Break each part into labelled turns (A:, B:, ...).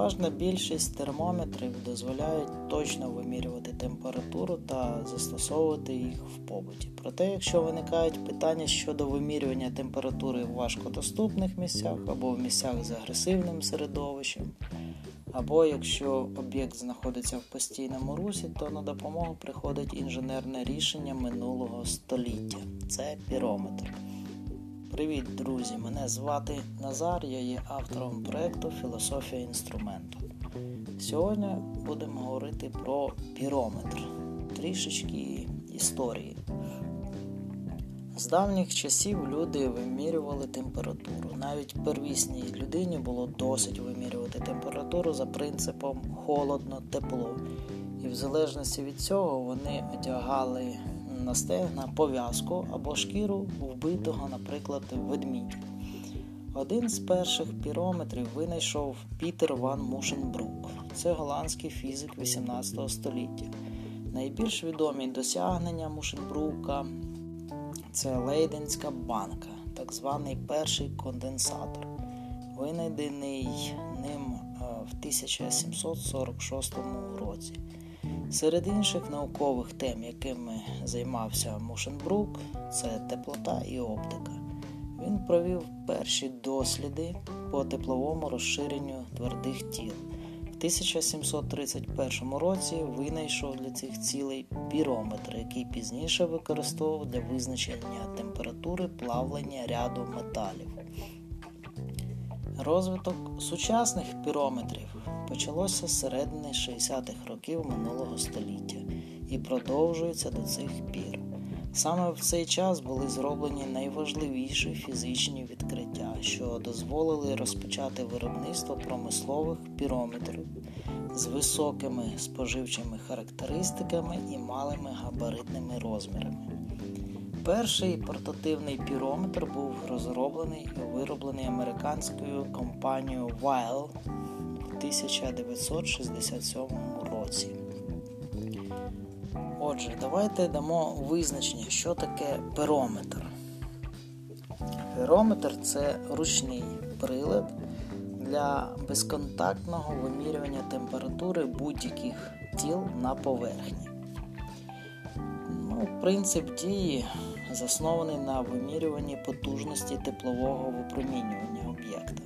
A: Переважна більшість термометрів дозволяють точно вимірювати температуру та застосовувати їх в побуті. Проте, якщо виникають питання щодо вимірювання температури в важкодоступних місцях або в місцях з агресивним середовищем, або якщо об'єкт знаходиться в постійному русі, то на допомогу приходить інженерне рішення минулого століття це пірометр. Привіт, друзі! Мене звати Назар, я є автором проєкту Філософія інструменту. Сьогодні будемо говорити про пірометр, трішечки історії. З давніх часів люди вимірювали температуру. Навіть первісній людині було досить вимірювати температуру за принципом холодно-тепло. І в залежності від цього вони одягали на пов'язку або шкіру вбитого, наприклад, ведмідя. Один з перших пірометрів винайшов Пітер Ван Мушенбрук. Це голландський фізик 18 століття. Найбільш відомі досягнення Мушенбрука це Лейденська банка, так званий перший конденсатор, винайдений ним е, в 1746 році. Серед інших наукових тем, якими займався Мушенбрук, це теплота і оптика. Він провів перші досліди по тепловому розширенню твердих тіл. В 1731 році винайшов для цих цілей пірометр, який пізніше використовував для визначення температури плавлення ряду металів. Розвиток сучасних пірометрів почалося з середини 60-х років минулого століття і продовжується до цих пір. Саме в цей час були зроблені найважливіші фізичні відкриття, що дозволили розпочати виробництво промислових пірометрів з високими споживчими характеристиками і малими габаритними розмірами. Перший портативний пірометр був розроблений і вироблений американською компанією Weil у 1967 році. Отже, давайте дамо визначення, що таке перометр. Перометр це ручний прилад для безконтактного вимірювання температури будь-яких тіл на поверхні. Принцип дії заснований на вимірюванні потужності теплового випромінювання об'єкта.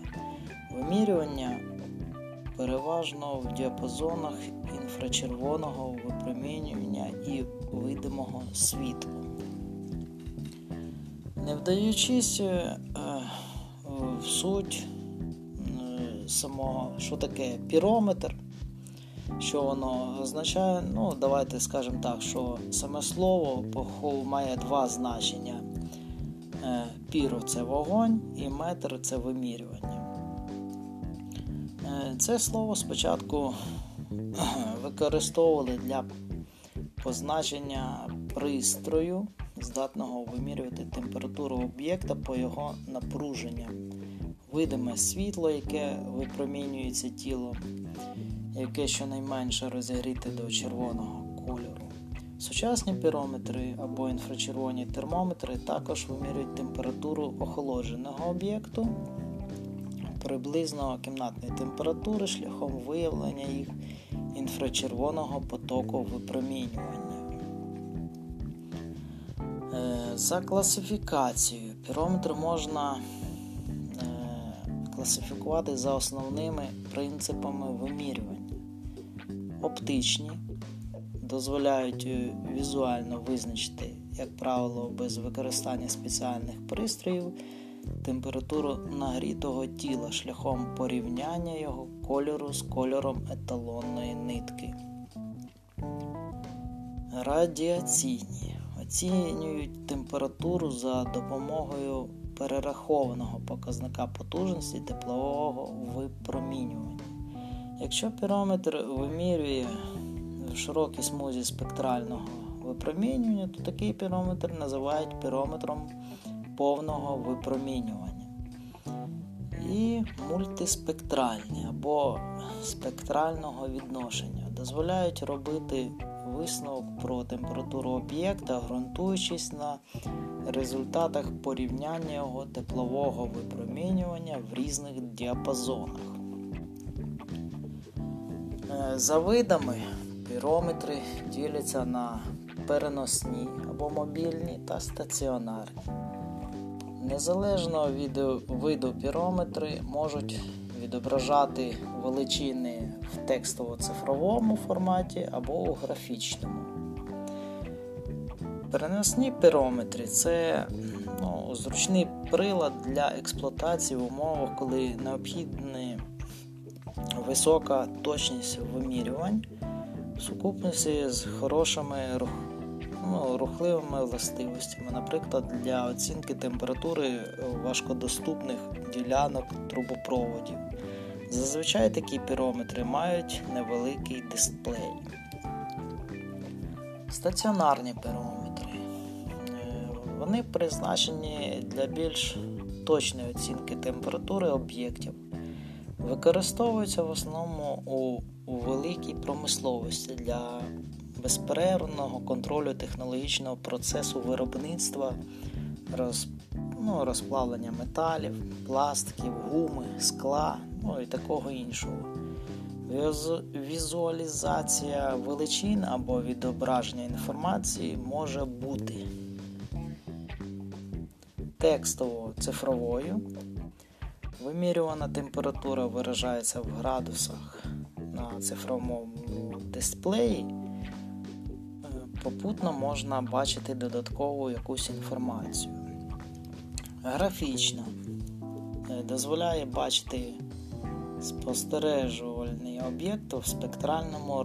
A: Вимірювання переважно в діапазонах інфрачервоного випромінювання і видимого світла. Не вдаючись е, в суть самого, що таке пірометр, що воно означає, ну, давайте скажемо так, що саме слово має два значення. Е, піро це вогонь і метр це вимірювання. Це слово спочатку використовували для позначення пристрою, здатного вимірювати температуру об'єкта по його напруженням, видиме світло, яке випромінюється тілом, яке щонайменше розігріте до червоного кольору. Сучасні пірометри або інфрачервоні термометри також вимірюють температуру охолодженого об'єкту приблизно кімнатної температури шляхом виявлення їх інфрачервоного потоку випромінювання. Е, за класифікацією пірометр можна класифікувати за основними принципами вимірювання. Оптичні дозволяють е, візуально визначити, як правило, без використання спеціальних пристроїв температуру нагрітого тіла шляхом порівняння його кольору з кольором еталонної нитки. Радіаційні оцінюють температуру за допомогою перерахованого показника потужності теплового випромінювання. Якщо пірометр вимірює в широкій смузі спектрального випромінювання, то такий пірометр називають пірометром повного випромінювання. І мультиспектральні або спектрального відношення дозволяють робити висновок про температуру об'єкта, ґрунтуючись на результатах порівняння його теплового випромінювання в різних діапазонах. Е, за видами пірометри діляться на переносні або мобільні та стаціонарні. Незалежно від виду пірометри можуть відображати величини в текстово-цифровому форматі або у графічному. Переносні пірометри це ну, зручний прилад для експлуатації в умовах, коли необхідна висока точність вимірювань в сукупності з хорошими ну, рухливими властивостями, наприклад, для оцінки температури важкодоступних ділянок трубопроводів. Зазвичай такі пірометри мають невеликий дисплей. Стаціонарні пірометри. Е, вони призначені для більш точної оцінки температури об'єктів. Використовуються в основному у, великій промисловості для безперервного контролю технологічного процесу виробництва, роз, ну, розплавлення металів, пластиків, гуми, скла ну і такого іншого. Візуалізація величин або відображення інформації може бути текстово-цифровою. Вимірювана температура виражається в градусах на цифровому дисплеї. Е, попутно можна бачити додаткову якусь інформацію. Графічна е, дозволяє бачити спостережувальний об'єкт в спектральному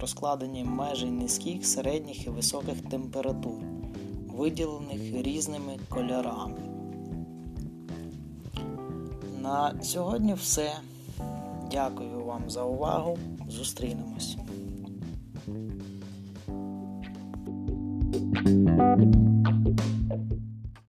A: розкладенні межей низьких, середніх і високих температур, виділених різними кольорами. На сьогодні все. Дякую вам за увагу. Зустрінемось. Thank you.